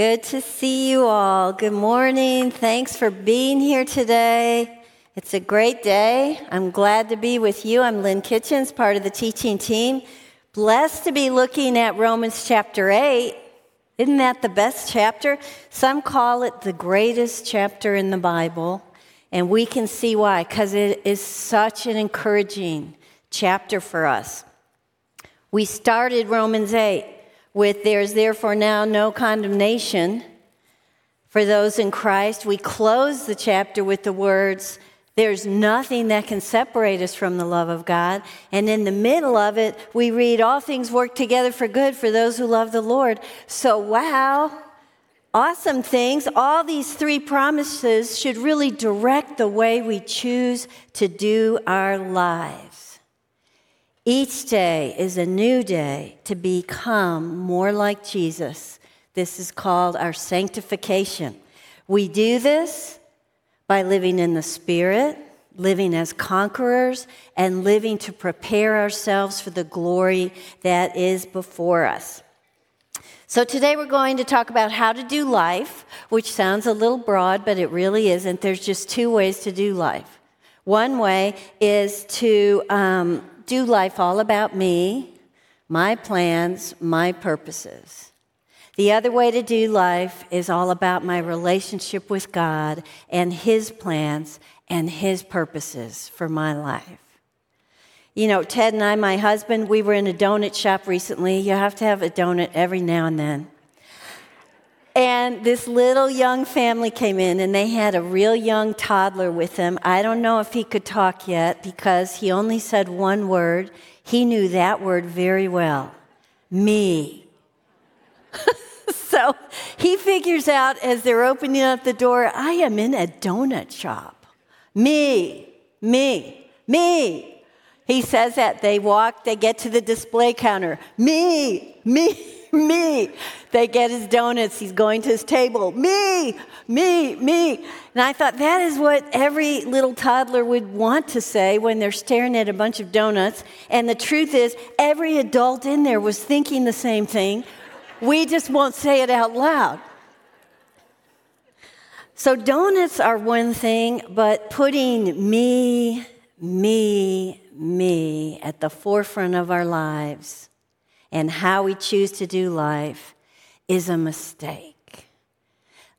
Good to see you all. Good morning. Thanks for being here today. It's a great day. I'm glad to be with you. I'm Lynn Kitchens, part of the teaching team. Blessed to be looking at Romans chapter 8. Isn't that the best chapter? Some call it the greatest chapter in the Bible, and we can see why, because it is such an encouraging chapter for us. We started Romans 8 with There's therefore now no condemnation for those in Christ. We close the chapter with the words, There's nothing that can separate us from the love of God. And in the middle of it, we read, All things work together for good for those who love the Lord. So, wow. Awesome things. All these three promises should really direct the way we choose to do our lives. Each day is a new day to become more like Jesus. This is called our sanctification. We do this by living in the Spirit, living as conquerors, and living to prepare ourselves for the glory that is before us. So, today we're going to talk about how to do life, which sounds a little broad, but it really isn't. There's just two ways to do life. One way is to um, do life all about me, my plans, my purposes. The other way to do life is all about my relationship with God and His plans and His purposes for my life. You know, Ted and I, my husband, we were in a donut shop recently. You have to have a donut every now and then. And this little young family came in, and they had a real young toddler with them. I don't know if he could talk yet because he only said one word. He knew that word very well me. so he figures out as they're opening up the door, I am in a donut shop. Me, me, me. He says that. They walk, they get to the display counter. Me, me. me. They get his donuts. He's going to his table. Me, me, me. And I thought that is what every little toddler would want to say when they're staring at a bunch of donuts. And the truth is, every adult in there was thinking the same thing. We just won't say it out loud. So, donuts are one thing, but putting me, me, me at the forefront of our lives and how we choose to do life is a mistake.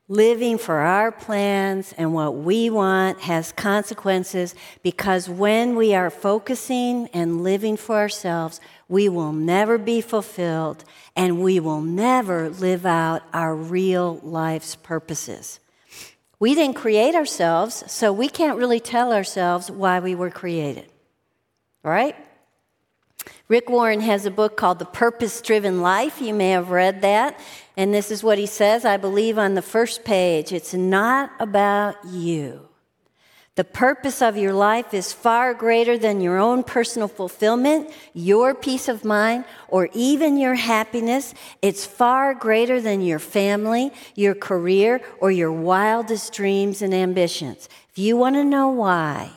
Living for our plans and what we want has consequences because when we are focusing and living for ourselves, we will never be fulfilled and we will never live out our real life's purposes. We didn't create ourselves, so we can't really tell ourselves why we were created. Right? Rick Warren has a book called The Purpose Driven Life. You may have read that. And this is what he says, I believe, on the first page. It's not about you. The purpose of your life is far greater than your own personal fulfillment, your peace of mind, or even your happiness. It's far greater than your family, your career, or your wildest dreams and ambitions. If you want to know why,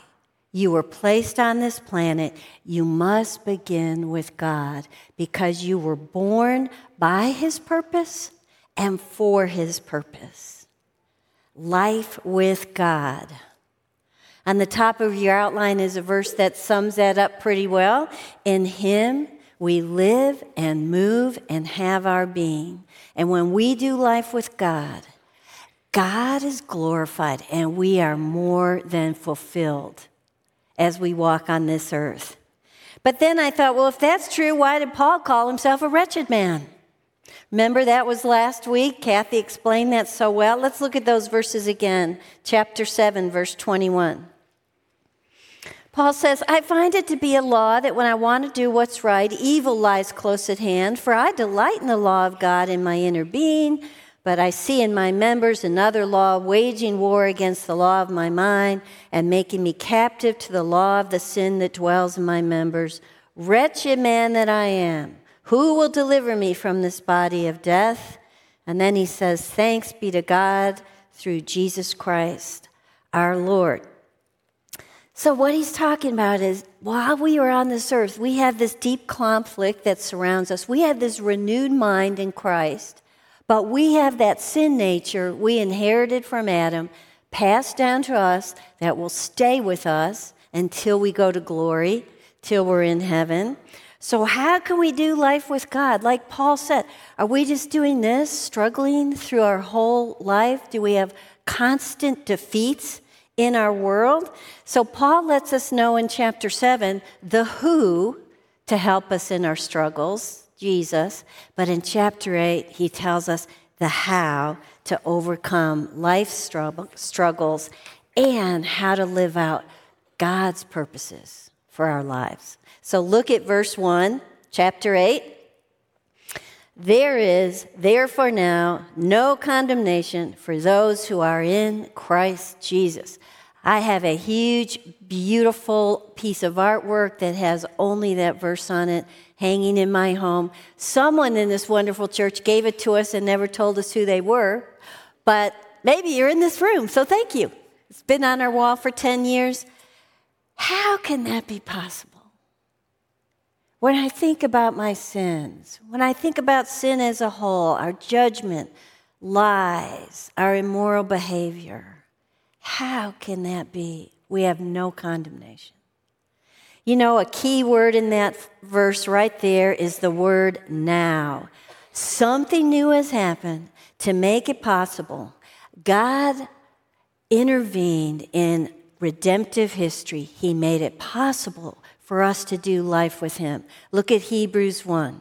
you were placed on this planet, you must begin with God because you were born by His purpose and for His purpose. Life with God. On the top of your outline is a verse that sums that up pretty well. In Him, we live and move and have our being. And when we do life with God, God is glorified and we are more than fulfilled as we walk on this earth. But then I thought, well, if that's true, why did Paul call himself a wretched man? Remember that was last week? Kathy explained that so well. Let's look at those verses again. Chapter 7, verse 21. Paul says, I find it to be a law that when I want to do what's right, evil lies close at hand, for I delight in the law of God in my inner being. But I see in my members another law waging war against the law of my mind and making me captive to the law of the sin that dwells in my members. Wretched man that I am, who will deliver me from this body of death? And then he says, Thanks be to God through Jesus Christ our Lord. So, what he's talking about is while we are on this earth, we have this deep conflict that surrounds us. We have this renewed mind in Christ But we have that sin nature we inherited from Adam, passed down to us, that will stay with us until we go to glory, till we're in heaven. So, how can we do life with God? Like Paul said, are we just doing this, struggling through our whole life? Do we have constant defeats in our world? So, Paul lets us know in chapter 7 the who to help us in our struggles, Jesus. But in chapter 8, he tells us the how to overcome life struggles and how to live out God's purposes for our lives. So look at verse 1, chapter 8. There is, therefore, now no condemnation for those who are in Christ Jesus. I have a huge, beautiful piece of artwork that has only that verse on it hanging in my home. Someone in this wonderful church gave it to us and never told us who they were, but maybe you're in this room, so thank you. It's been on our wall for 10 years. How can that be possible? When I think about my sins, when I think about sin as a whole, our judgment, lies, our immoral behavior, how can that be? We have no condemnation. You know, a key word in that verse right there is the word now. Something new has happened to make it possible. God intervened in redemptive history, He made it possible for us to do life with Him. Look at Hebrews 1.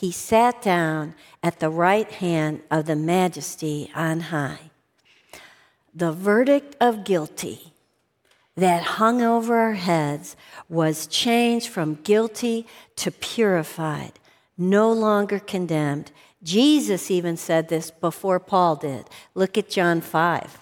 he sat down at the right hand of the majesty on high. The verdict of guilty that hung over our heads was changed from guilty to purified, no longer condemned. Jesus even said this before Paul did. Look at John 5.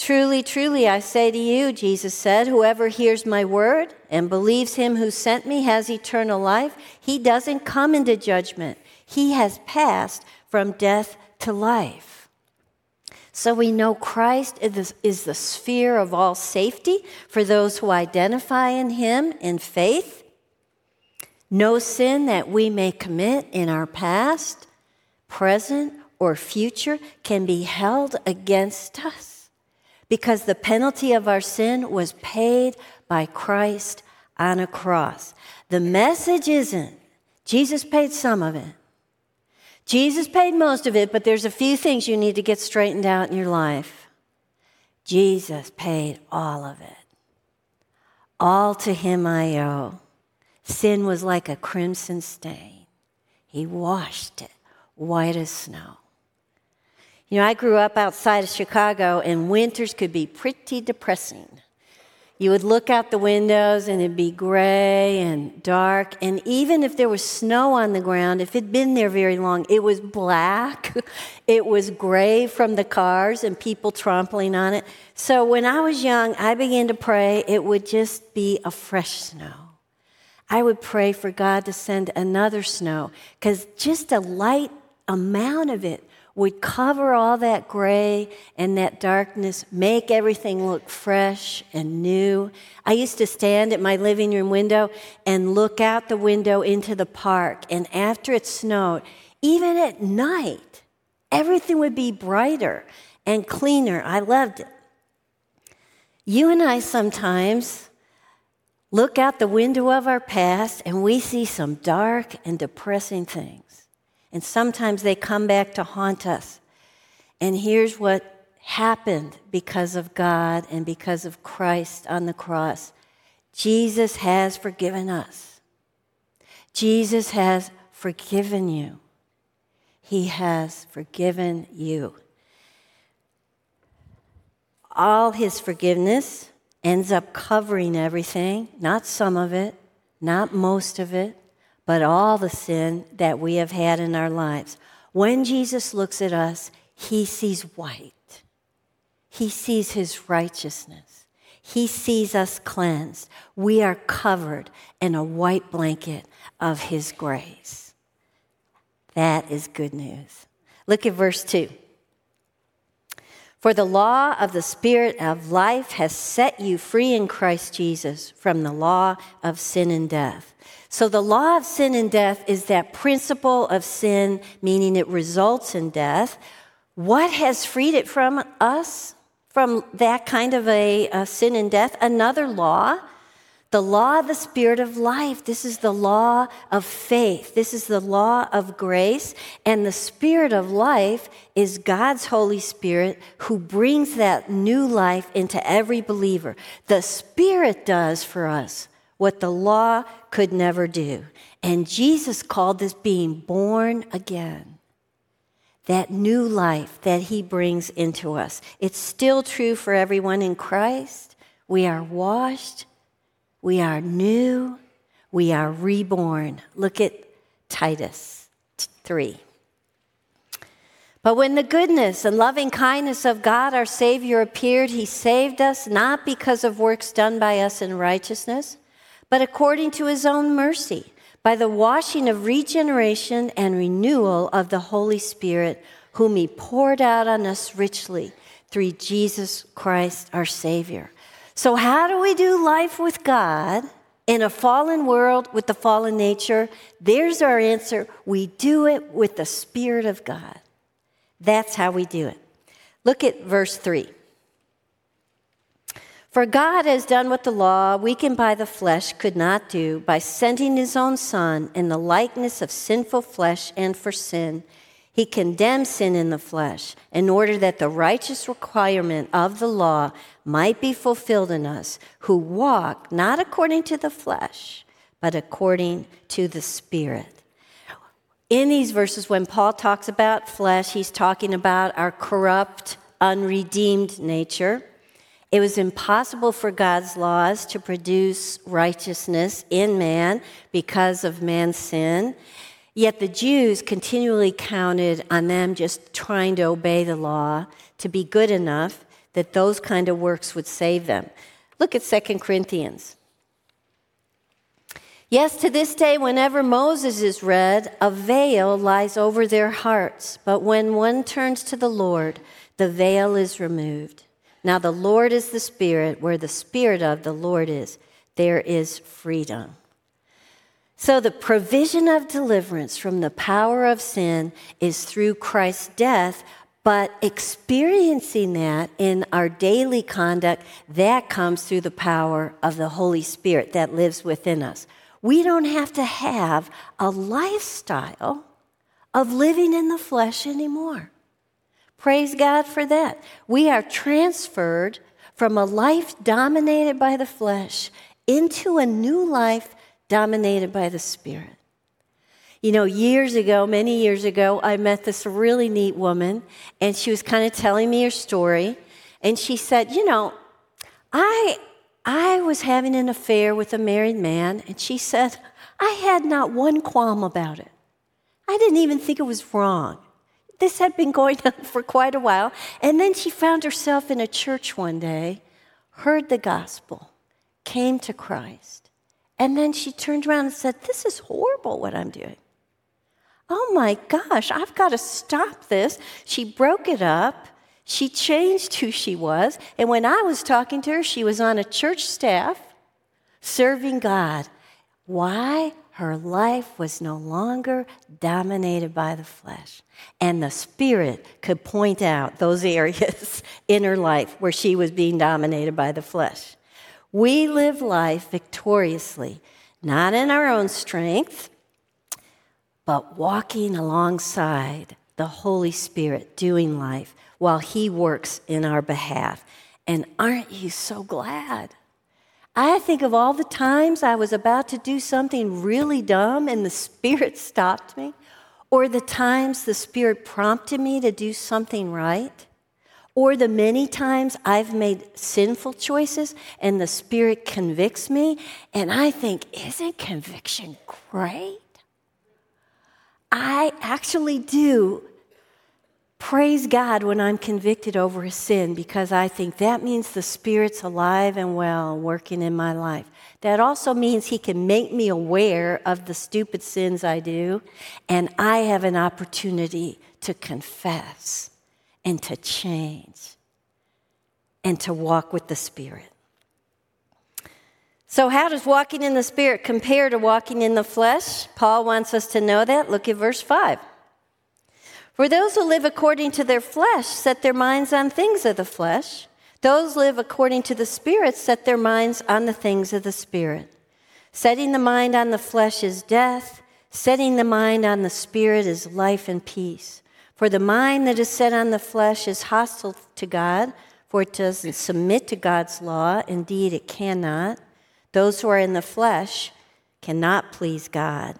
Truly, truly, I say to you, Jesus said, whoever hears my word and believes him who sent me has eternal life. He doesn't come into judgment, he has passed from death to life. So we know Christ is the sphere of all safety for those who identify in him in faith. No sin that we may commit in our past, present, or future can be held against us because the penalty of our sin was paid by Christ on a cross. The message isn't Jesus paid some of it. Jesus paid most of it, but there's a few things you need to get straightened out in your life. Jesus paid all of it. All to him I owe. Sin was like a crimson stain. He washed it white as snow. You know, I grew up outside of Chicago, and winters could be pretty depressing. You would look out the windows, and it'd be gray and dark. And even if there was snow on the ground, if it'd been there very long, it was black. it was gray from the cars and people trampling on it. So when I was young, I began to pray it would just be a fresh snow. I would pray for God to send another snow because just a light amount of it would cover all that gray and that darkness, make everything look fresh and new. I used to stand at my living room window and look out the window into the park, and after it snowed, even at night, everything would be brighter and cleaner. I loved it. You and I sometimes look out the window of our past and we see some dark and depressing things. And sometimes they come back to haunt us. And here's what happened because of God and because of Christ on the cross Jesus has forgiven us. Jesus has forgiven you. He has forgiven you. All his forgiveness ends up covering everything, not some of it, not most of it, but all the sin that we have had in our lives. When Jesus looks at us, he sees white. He sees his righteousness. He sees us cleansed. We are covered in a white blanket of his grace. That is good news. Look at verse 2. For the law of the Spirit of life has set you free in Christ Jesus from the law of sin and death. So, the law of sin and death is that principle of sin, meaning it results in death. What has freed it from us, from that kind of a, a sin and death? Another law the law of the Spirit of life. This is the law of faith. This is the law of grace. And the Spirit of life is God's Holy Spirit who brings that new life into every believer. The Spirit does for us what the law could never do. And Jesus called this being born again. That new life that he brings into us. It's still true for everyone in Christ. We are washed we are new. We are reborn. Look at Titus 3. But when the goodness and loving kindness of God our Savior appeared, He saved us not because of works done by us in righteousness, but according to His own mercy, by the washing of regeneration and renewal of the Holy Spirit, whom He poured out on us richly through Jesus Christ our Savior so, how do we do life with God in a fallen world with the fallen nature? There's our answer. We do it with the Spirit of God. That's how we do it. Look at verse 3. For God has done what the law, weakened by the flesh, could not do by sending his own Son in the likeness of sinful flesh and for sin. He condemned sin in the flesh in order that the righteous requirement of the law might be fulfilled in us who walk not according to the flesh, but according to the Spirit. In these verses, when Paul talks about flesh, he's talking about our corrupt, unredeemed nature. It was impossible for God's laws to produce righteousness in man because of man's sin. Yet the Jews continually counted on them just trying to obey the law to be good enough that those kind of works would save them. Look at 2 Corinthians. Yes, to this day, whenever Moses is read, a veil lies over their hearts. But when one turns to the Lord, the veil is removed. Now, the Lord is the Spirit. Where the Spirit of the Lord is, there is freedom. So, the provision of deliverance from the power of sin is through Christ's death, but experiencing that in our daily conduct, that comes through the power of the Holy Spirit that lives within us. We don't have to have a lifestyle of living in the flesh anymore. Praise God for that. We are transferred from a life dominated by the flesh into a new life dominated by the Spirit. You know, years ago, many years ago, I met this really neat woman, and she was kind of telling me her story. And she said, You know, I, I was having an affair with a married man, and she said, I had not one qualm about it. I didn't even think it was wrong. This had been going on for quite a while. And then she found herself in a church one day, heard the gospel, came to Christ. And then she turned around and said, This is horrible what I'm doing. Oh my gosh, I've got to stop this. She broke it up. She changed who she was. And when I was talking to her, she was on a church staff serving God. Why? Her life was no longer dominated by the flesh. And the Spirit could point out those areas in her life where she was being dominated by the flesh. We live life victoriously, not in our own strength, but walking alongside the Holy Spirit, doing life while He works in our behalf. And aren't you so glad? I think of all the times I was about to do something really dumb and the Spirit stopped me, or the times the Spirit prompted me to do something right or the many times I've made sinful choices and the Spirit convicts me, and I think, isn't conviction great? I actually do praise God when I'm convicted over a sin because I think that means the Spirit's alive and well working in my life. That also means He can make me aware of the stupid sins I do, and I have an opportunity to confess and to change and to walk with the Spirit. So, how does walking in the Spirit compare to walking in the flesh? Paul wants us to know that. Look at verse 5. For those who live according to their flesh set their minds on things of the flesh. Those who live according to the Spirit set their minds on the things of the Spirit. Setting the mind on the flesh is death, setting the mind on the Spirit is life and peace. For the mind that is set on the flesh is hostile to God, for it doesn't submit to God's law. Indeed, it cannot. Those who are in the flesh cannot please God.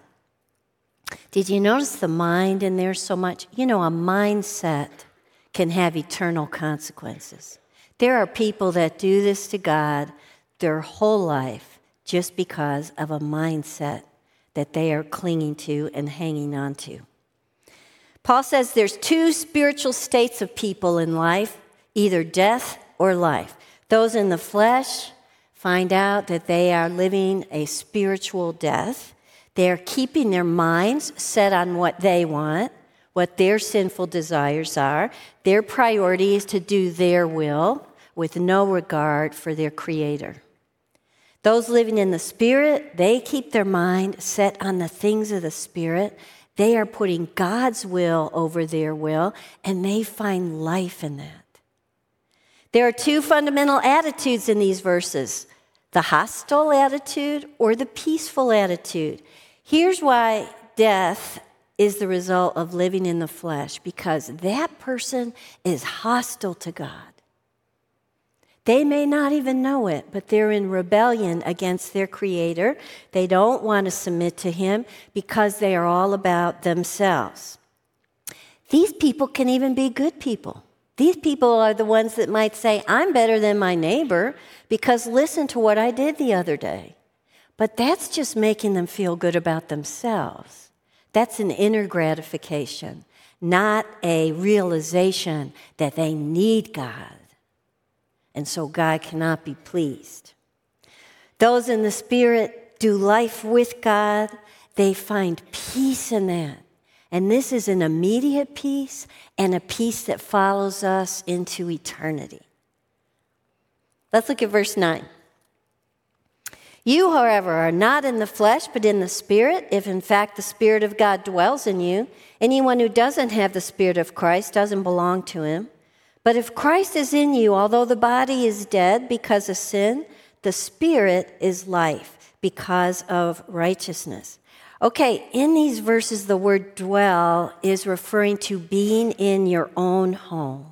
Did you notice the mind in there so much? You know, a mindset can have eternal consequences. There are people that do this to God their whole life just because of a mindset that they are clinging to and hanging on to. Paul says there's two spiritual states of people in life either death or life. Those in the flesh find out that they are living a spiritual death, they're keeping their minds set on what they want, what their sinful desires are. Their priority is to do their will with no regard for their Creator. Those living in the Spirit, they keep their mind set on the things of the Spirit. They are putting God's will over their will, and they find life in that. There are two fundamental attitudes in these verses the hostile attitude or the peaceful attitude. Here's why death is the result of living in the flesh because that person is hostile to God. They may not even know it, but they're in rebellion against their Creator. They don't want to submit to Him because they are all about themselves. These people can even be good people. These people are the ones that might say, I'm better than my neighbor because listen to what I did the other day. But that's just making them feel good about themselves. That's an inner gratification, not a realization that they need God. And so God cannot be pleased. Those in the Spirit do life with God, they find peace in that. And this is an immediate peace and a peace that follows us into eternity. Let's look at verse 9. You, however, are not in the flesh, but in the Spirit, if in fact the Spirit of God dwells in you. Anyone who doesn't have the Spirit of Christ doesn't belong to him. But if Christ is in you, although the body is dead because of sin, the Spirit is life because of righteousness. Okay, in these verses, the word dwell is referring to being in your own home.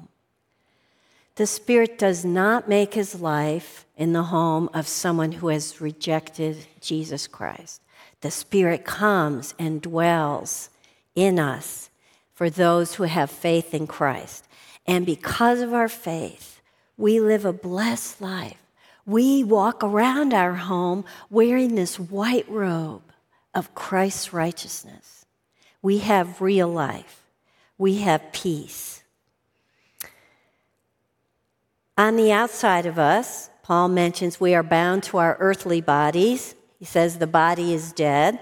The Spirit does not make his life in the home of someone who has rejected Jesus Christ. The Spirit comes and dwells in us for those who have faith in Christ. And because of our faith, we live a blessed life. We walk around our home wearing this white robe of Christ's righteousness. We have real life, we have peace. On the outside of us, Paul mentions we are bound to our earthly bodies. He says the body is dead.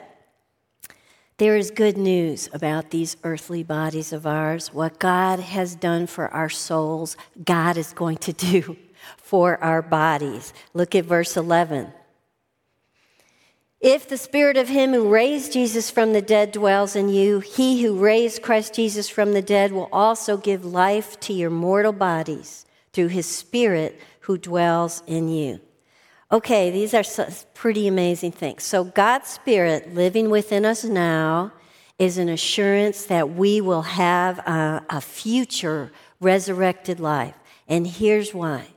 There is good news about these earthly bodies of ours. What God has done for our souls, God is going to do for our bodies. Look at verse 11. If the spirit of him who raised Jesus from the dead dwells in you, he who raised Christ Jesus from the dead will also give life to your mortal bodies through his spirit who dwells in you. Okay, these are pretty amazing things. So, God's Spirit living within us now is an assurance that we will have a, a, future resurrected life. And here's why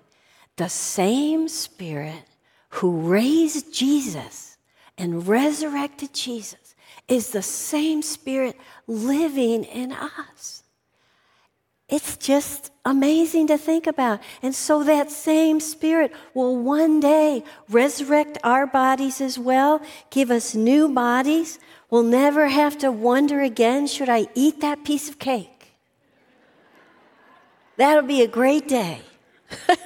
the same Spirit who raised Jesus and resurrected Jesus is the same Spirit living in us. It's just amazing to think about. And so that same Spirit will one day resurrect our bodies as well, give us new bodies. We'll never have to wonder again should I eat that piece of cake? That'll be a great day.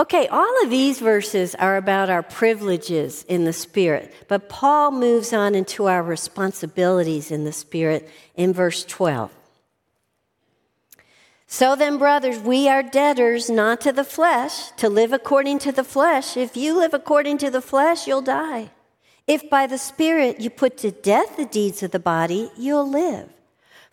okay, all of these verses are about our privileges in the Spirit, but Paul moves on into our responsibilities in the Spirit in verse 12. So then, brothers, we are debtors not to the flesh, to live according to the flesh. If you live according to the flesh, you'll die. If by the Spirit you put to death the deeds of the body, you'll live.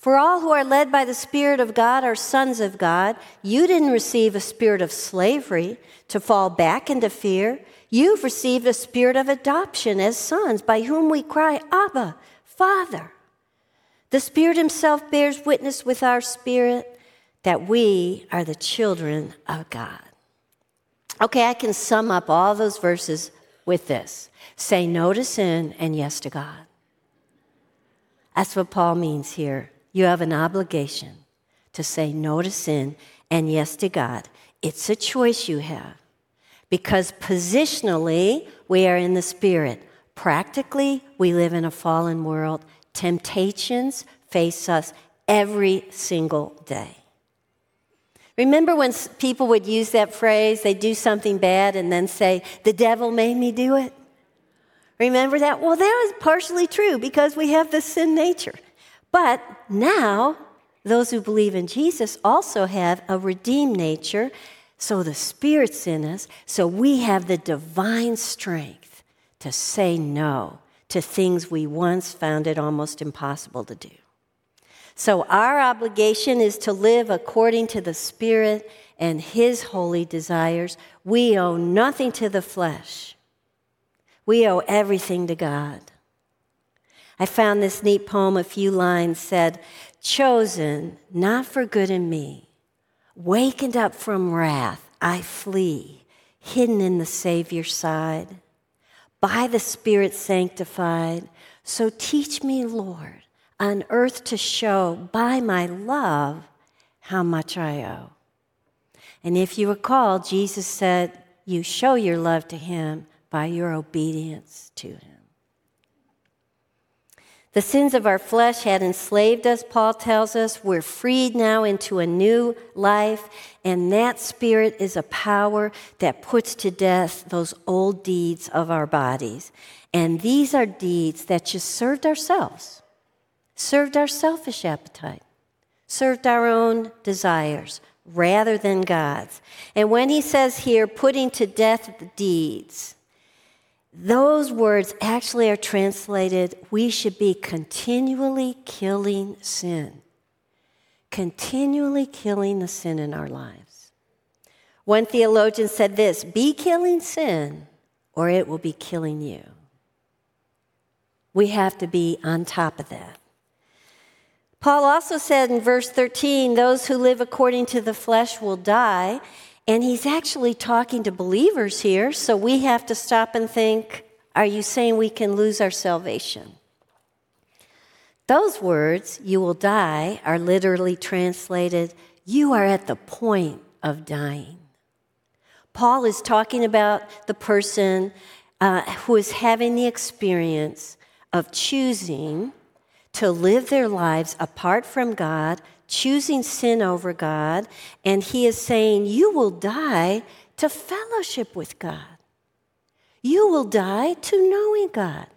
For all who are led by the Spirit of God are sons of God. You didn't receive a spirit of slavery to fall back into fear. You've received a spirit of adoption as sons, by whom we cry, Abba, Father. The Spirit Himself bears witness with our spirit that we are the children of God. Okay, I can sum up all those verses with this say no to sin and yes to God. That's what Paul means here. You have an obligation to say no to sin and yes to God. It's a choice you have because positionally, we are in the Spirit. Practically, we live in a fallen world. Temptations face us every single day. Remember when people would use that phrase, they do something bad and then say, The devil made me do it? Remember that? Well, that was partially true because we have the sin nature. But now, those who believe in Jesus also have a redeemed nature. So the Spirit's in us. So we have the divine strength to say no to things we once found it almost impossible to do. So, our obligation is to live according to the Spirit and His holy desires. We owe nothing to the flesh, we owe everything to God. I found this neat poem, a few lines said, Chosen not for good in me, wakened up from wrath, I flee, hidden in the Savior's side, by the Spirit sanctified. So teach me, Lord on earth to show by my love how much I owe. And if you recall, Jesus said, You show your love to him by your obedience to him. The sins of our flesh had enslaved us, Paul tells us. We're freed now into a new life, and that spirit is a power that puts to death those old deeds of our bodies. And these are deeds that just served ourselves served our selfish appetite, served our own desires rather than God's. And when he says here, putting to death the deeds, those words actually are translated, we should be continually killing sin. Continually killing the sin in our lives. One theologian said this be killing sin, or it will be killing you. We have to be on top of that. Paul also said in verse 13, those who live according to the flesh will die. And he's actually talking to believers here, so we have to stop and think are you saying we can lose our salvation? Those words, you will die, are literally translated, you are at the point of dying. Paul is talking about the person uh, who is having the experience of choosing to live their lives apart from God, choosing sin over God, and he is saying, You will die to fellowship with God. You will die to knowing God.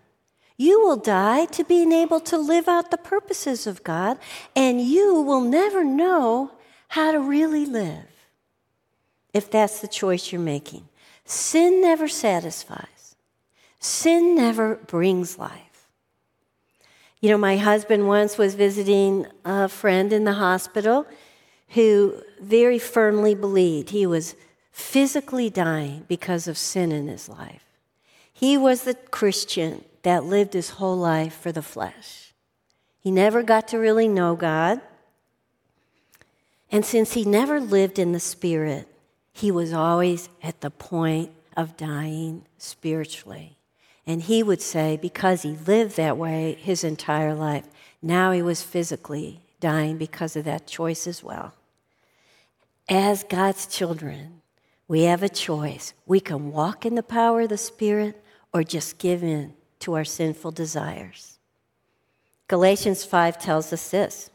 You will die to being able to live out the purposes of God, and you will never know how to really live if that's the choice you're making. Sin never satisfies, sin never brings life. You know, my husband once was visiting a friend in the hospital who very firmly believed he was physically dying because of sin in his life. He was the Christian that lived his whole life for the flesh. He never got to really know God. And since he never lived in the Spirit, he was always at the point of dying spiritually. And he would say, because he lived that way his entire life, now he was physically dying because of that choice as well. As God's children, we have a choice. We can walk in the power of the Spirit or just give in to our sinful desires. Galatians 5 tells us this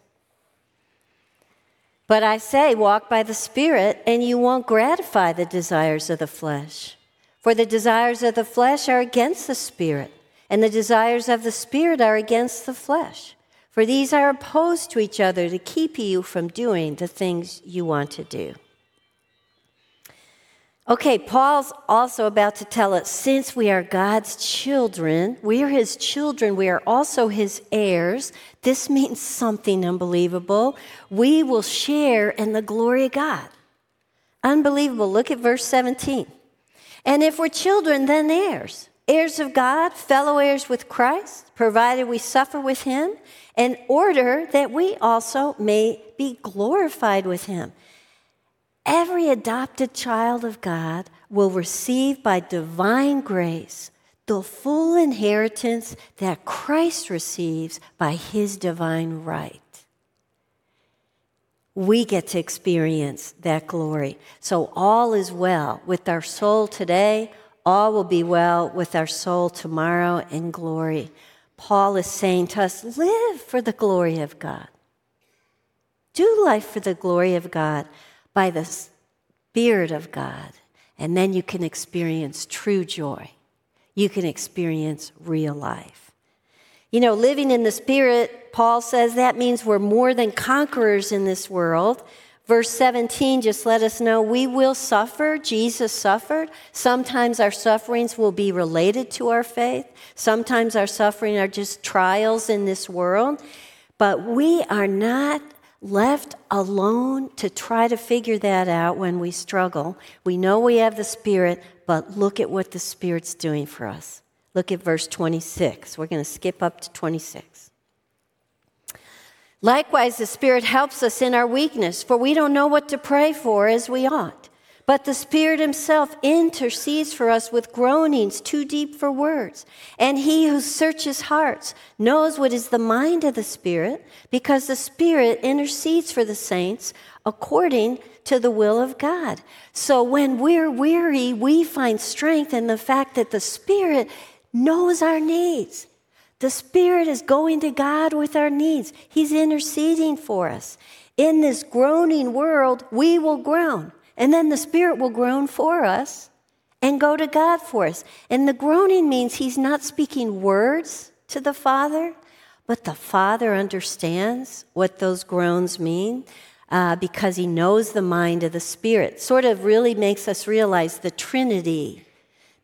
But I say, walk by the Spirit, and you won't gratify the desires of the flesh. For the desires of the flesh are against the Spirit, and the desires of the Spirit are against the flesh. For these are opposed to each other to keep you from doing the things you want to do. Okay, Paul's also about to tell us since we are God's children, we are his children, we are also his heirs. This means something unbelievable. We will share in the glory of God. Unbelievable. Look at verse 17. And if we're children, then heirs. Heirs of God, fellow heirs with Christ, provided we suffer with him, in order that we also may be glorified with him. Every adopted child of God will receive by divine grace the full inheritance that Christ receives by his divine right. We get to experience that glory. So all is well with our soul today. All will be well with our soul tomorrow in glory. Paul is saying to us live for the glory of God. Do life for the glory of God by the Spirit of God. And then you can experience true joy. You can experience real life. You know, living in the Spirit, Paul says that means we're more than conquerors in this world. Verse 17 just let us know we will suffer. Jesus suffered. Sometimes our sufferings will be related to our faith. Sometimes our suffering are just trials in this world. But we are not left alone to try to figure that out when we struggle. We know we have the Spirit, but look at what the Spirit's doing for us. Look at verse 26. We're going to skip up to 26. Likewise, the Spirit helps us in our weakness, for we don't know what to pray for as we ought. But the Spirit Himself intercedes for us with groanings too deep for words. And He who searches hearts knows what is the mind of the Spirit, because the Spirit intercedes for the saints according to the will of God. So when we're weary, we find strength in the fact that the Spirit knows our needs. The Spirit is going to God with our needs, He's interceding for us. In this groaning world, we will groan. And then the Spirit will groan for us and go to God for us. And the groaning means He's not speaking words to the Father, but the Father understands what those groans mean. Uh, because he knows the mind of the Spirit. Sort of really makes us realize the Trinity,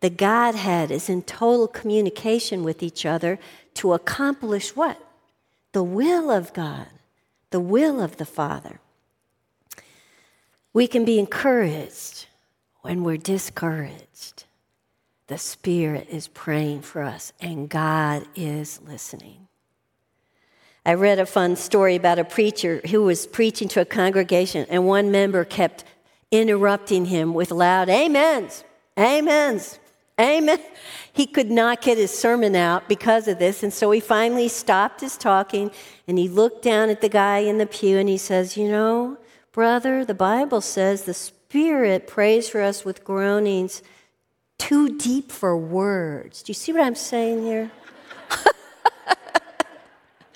the Godhead, is in total communication with each other to accomplish what? The will of God, the will of the Father. We can be encouraged when we're discouraged. The Spirit is praying for us, and God is listening. I read a fun story about a preacher who was preaching to a congregation, and one member kept interrupting him with loud amens, amens, amen. He could not get his sermon out because of this, and so he finally stopped his talking and he looked down at the guy in the pew and he says, You know, Brother, the Bible says the Spirit prays for us with groanings too deep for words. Do you see what I'm saying here?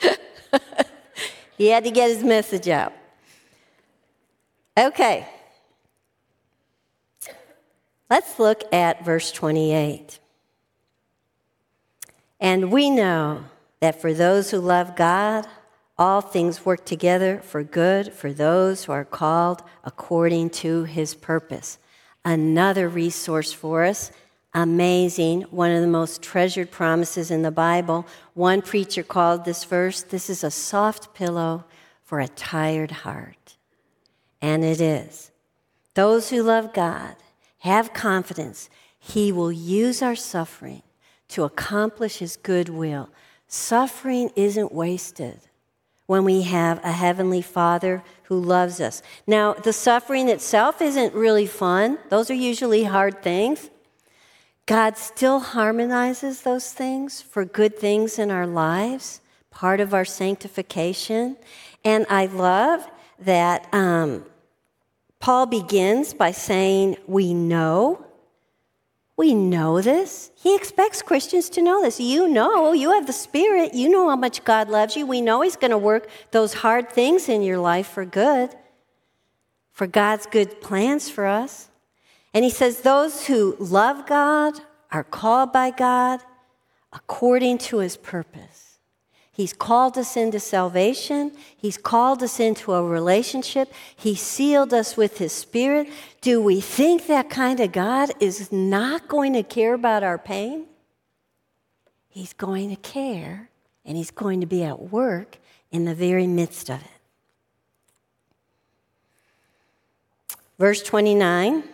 he had to get his message out. Okay. Let's look at verse 28. And we know that for those who love God, all things work together for good for those who are called according to his purpose. Another resource for us, amazing, one of the most treasured promises in the Bible. One preacher called this verse, This is a soft pillow for a tired heart. And it is. Those who love God have confidence he will use our suffering to accomplish his good will. Suffering isn't wasted when we have a heavenly Father who loves us. Now, the suffering itself isn't really fun, those are usually hard things. God still harmonizes those things for good things in our lives, part of our sanctification. And I love that um, Paul begins by saying, We know we know this. He expects Christians to know this. You know, you have the Spirit. You know how much God loves you. We know He's going to work those hard things in your life for good. for God's good plans for us. And he says, Those who love God are called by God according to his purpose. He's called us into salvation. He's called us into a relationship. He sealed us with His Spirit. Do we think that kind of God is not going to care about our pain? He's going to care and He's going to be at work in the very midst of it. Verse 29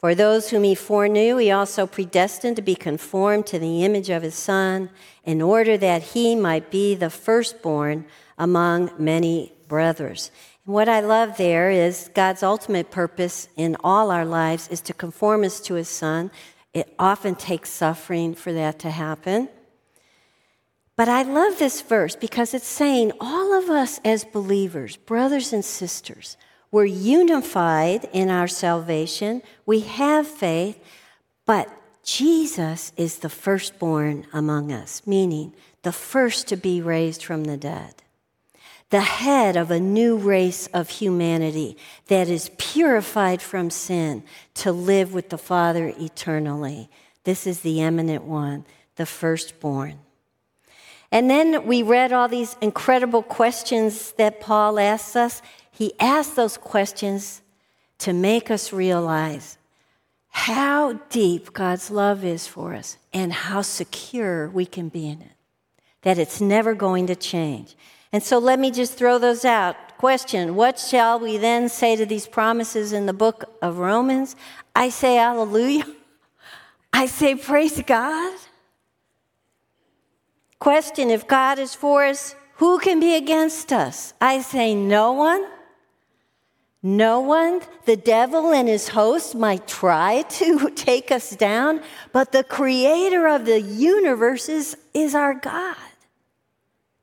For those whom he foreknew, he also predestined to be conformed to the image of his Son, in order that he might be the firstborn among many brothers. And what I love there is God's ultimate purpose in all our lives is to conform us to his Son. It often takes suffering for that to happen. But I love this verse because it's saying all of us as believers, brothers and sisters, we're unified in our salvation. We have faith, but Jesus is the firstborn among us, meaning the first to be raised from the dead, the head of a new race of humanity that is purified from sin to live with the Father eternally. This is the eminent one, the firstborn. And then we read all these incredible questions that Paul asks us. He asked those questions to make us realize how deep God's love is for us and how secure we can be in it, that it's never going to change. And so let me just throw those out. Question What shall we then say to these promises in the book of Romans? I say hallelujah. I say praise God. Question If God is for us, who can be against us? I say no one. No one, the devil and his hosts might try to take us down, but the creator of the universes is our God.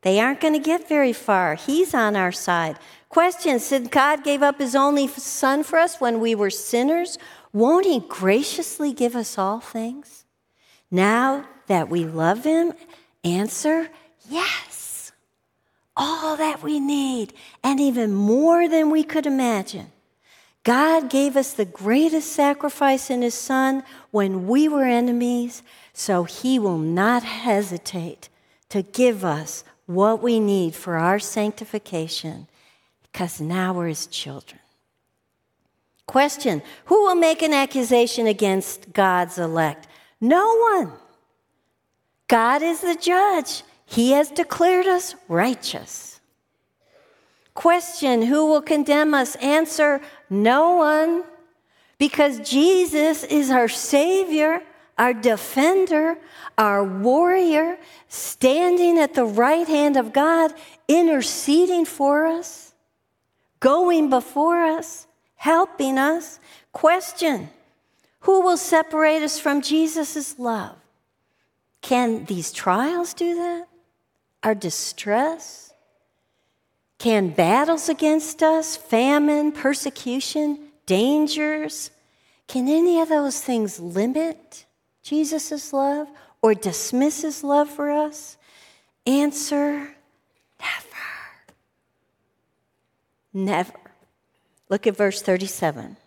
They aren't going to get very far. He's on our side. Question Since God gave up his only son for us when we were sinners, won't he graciously give us all things? Now that we love him, answer yes all that we need and even more than we could imagine. God gave us the greatest sacrifice in His Son when we were enemies, so He will not hesitate to give us what we need for our sanctification because now we're His children. Question Who will make an accusation against God's elect? No one. God is the judge. He has declared us righteous. Question Who will condemn us? Answer No one, because Jesus is our Savior, our defender, our warrior, standing at the right hand of God, interceding for us, going before us, helping us. Question Who will separate us from Jesus' love? Can these trials do that? Our distress? Can battles against us, famine, persecution, dangers, can any of those things limit Jesus' love or dismiss his love for us? Answer never. Never. Look at verse 37.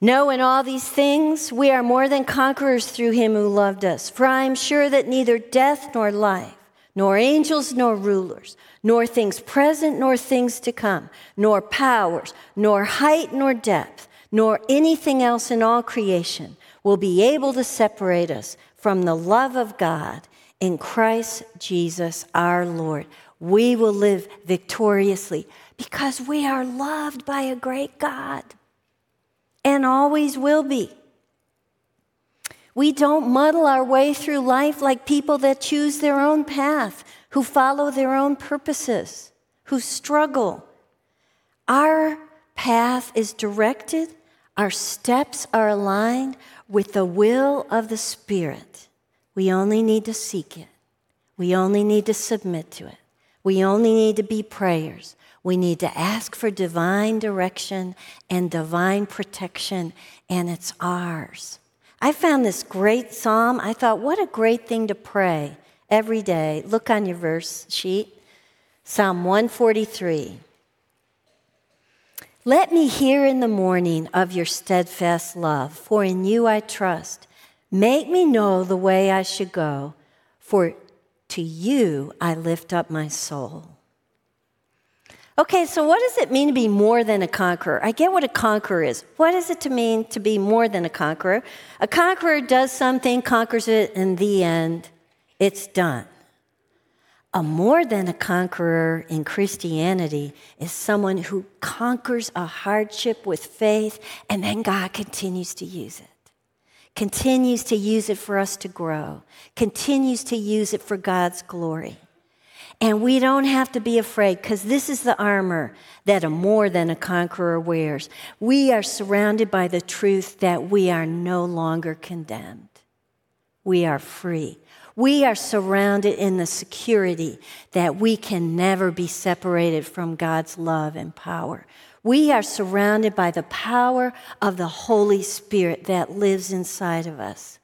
No, in all these things, we are more than conquerors through him who loved us. For I am sure that neither death nor life, nor angels nor rulers, nor things present nor things to come, nor powers, nor height nor depth, nor anything else in all creation will be able to separate us from the love of God in Christ Jesus our Lord. We will live victoriously because we are loved by a great God and always will be. We don't muddle our way through life like people that choose their own path, who follow their own purposes, who struggle. Our path is directed, our steps are aligned with the will of the Spirit. We only need to seek it, we only need to submit to it, we only need to be prayers. We need to ask for divine direction and divine protection, and it's ours. I found this great psalm. I thought, what a great thing to pray every day. Look on your verse sheet. Psalm 143. Let me hear in the morning of your steadfast love, for in you I trust. Make me know the way I should go, for to you I lift up my soul. Okay, so what does it mean to be more than a conqueror? I get what a conqueror is. What does it to mean to be more than a conqueror? A conqueror does something, conquers it, in the end, it's done. A more than a conqueror in Christianity is someone who conquers a hardship with faith, and then God continues to use it. Continues to use it for us to grow, continues to use it for God's glory. And we don't have to be afraid because this is the armor that a more than a conqueror wears. We are surrounded by the truth that we are no longer condemned. We are free. We are surrounded in the security that we can never be separated from God's love and power. We are surrounded by the power of the Holy Spirit that lives inside of us.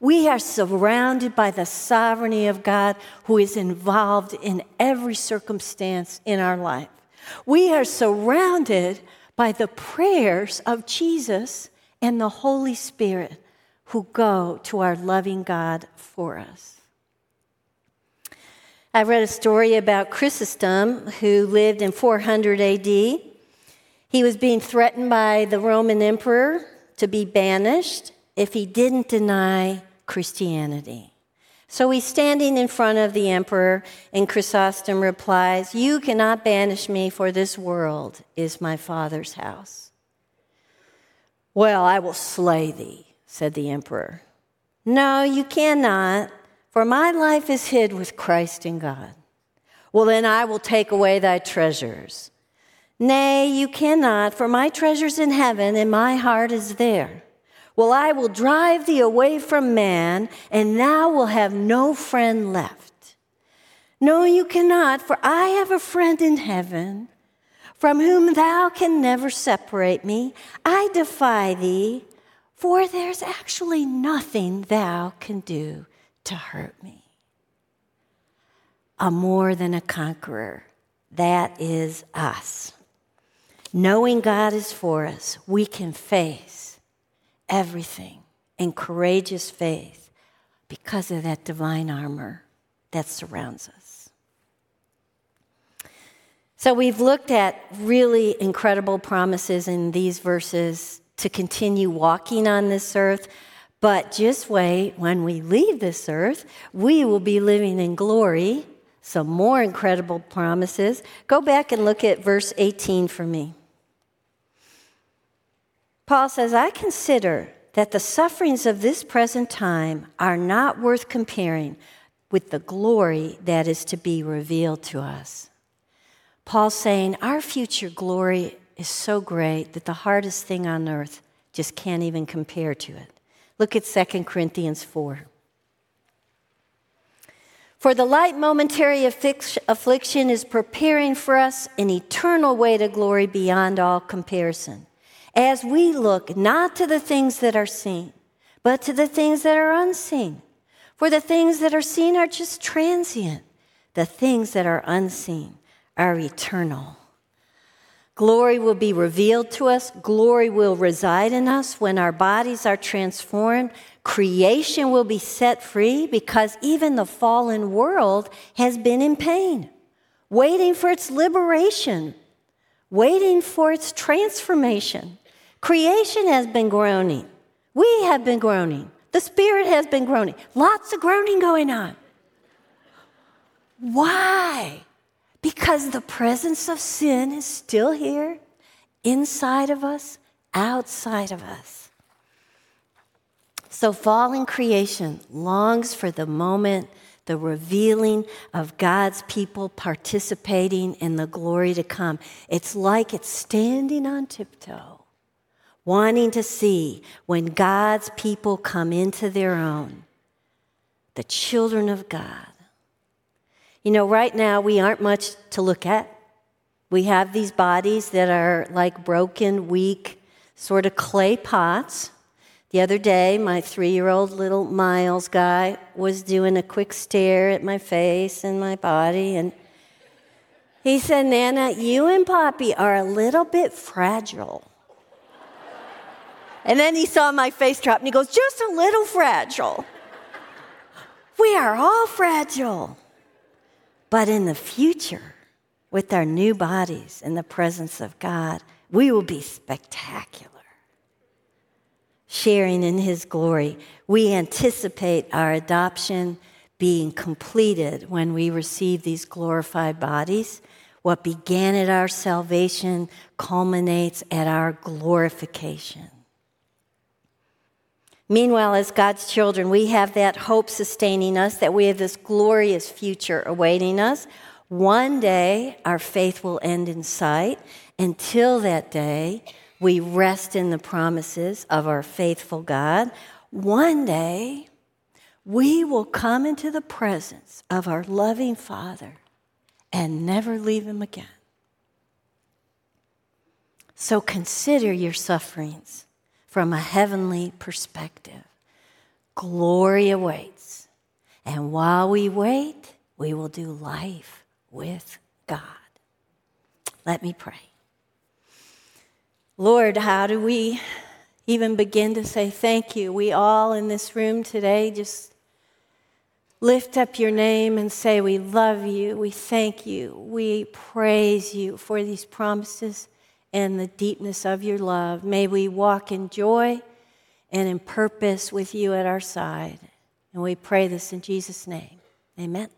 We are surrounded by the sovereignty of God who is involved in every circumstance in our life. We are surrounded by the prayers of Jesus and the Holy Spirit who go to our loving God for us. I read a story about Chrysostom, who lived in 400 AD. He was being threatened by the Roman emperor to be banished if he didn't deny Christianity. So he's standing in front of the emperor, and Chrysostom replies, You cannot banish me, for this world is my father's house. Well, I will slay thee, said the emperor. No, you cannot, for my life is hid with Christ in God. Well, then I will take away thy treasures. Nay, you cannot, for my treasure's in heaven, and my heart is there. Well, I will drive thee away from man, and thou will have no friend left. No, you cannot, for I have a friend in heaven, from whom thou can never separate me. I defy thee, for there's actually nothing thou can do to hurt me. A more than a conqueror. That is us. Knowing God is for us, we can face everything in courageous faith because of that divine armor that surrounds us. So, we've looked at really incredible promises in these verses to continue walking on this earth, but just wait, when we leave this earth, we will be living in glory. Some more incredible promises. Go back and look at verse 18 for me. Paul says, I consider that the sufferings of this present time are not worth comparing with the glory that is to be revealed to us. Paul's saying, Our future glory is so great that the hardest thing on earth just can't even compare to it. Look at 2 Corinthians 4. For the light momentary affliction is preparing for us an eternal way to glory beyond all comparison. As we look not to the things that are seen, but to the things that are unseen. For the things that are seen are just transient, the things that are unseen are eternal. Glory will be revealed to us. Glory will reside in us when our bodies are transformed. Creation will be set free because even the fallen world has been in pain, waiting for its liberation, waiting for its transformation. Creation has been groaning. We have been groaning. The Spirit has been groaning. Lots of groaning going on. Why? Because the presence of sin is still here, inside of us, outside of us. So, fallen creation longs for the moment, the revealing of God's people participating in the glory to come. It's like it's standing on tiptoe, wanting to see when God's people come into their own, the children of God you know, right now we aren't much to look at. We have these bodies that are like broken, weak, sort of clay pots. The other day, my three year old little Miles guy was doing a quick stare at my face and my body, and He said, Nana, you and Poppy are a little bit fragile. And then he saw my face drop and he goes, just a little fragile. We are all fragile. But in the future, with our new bodies in the presence of God, we will be spectacular. Sharing in His glory, we anticipate our adoption being completed when we receive these glorified bodies. What began at our salvation culminates at our glorification. Meanwhile, as God's children, we have that hope sustaining us, that we have this glorious future awaiting us. One day, our faith will end in sight. Until that day, we rest in the promises of our faithful God. One day, we will come into the presence of our loving Father and never leave Him again. So consider your sufferings from a heavenly perspective. Glory awaits. And while we wait, we will do life with God. Let me pray. Lord, how do we even begin to say thank you? We all in this room today just lift up your name and say, We love you, we thank you, we praise you for these promises and the deepness of your love. May we walk in joy and in purpose with you at our side. And we pray this in Jesus' name. Amen.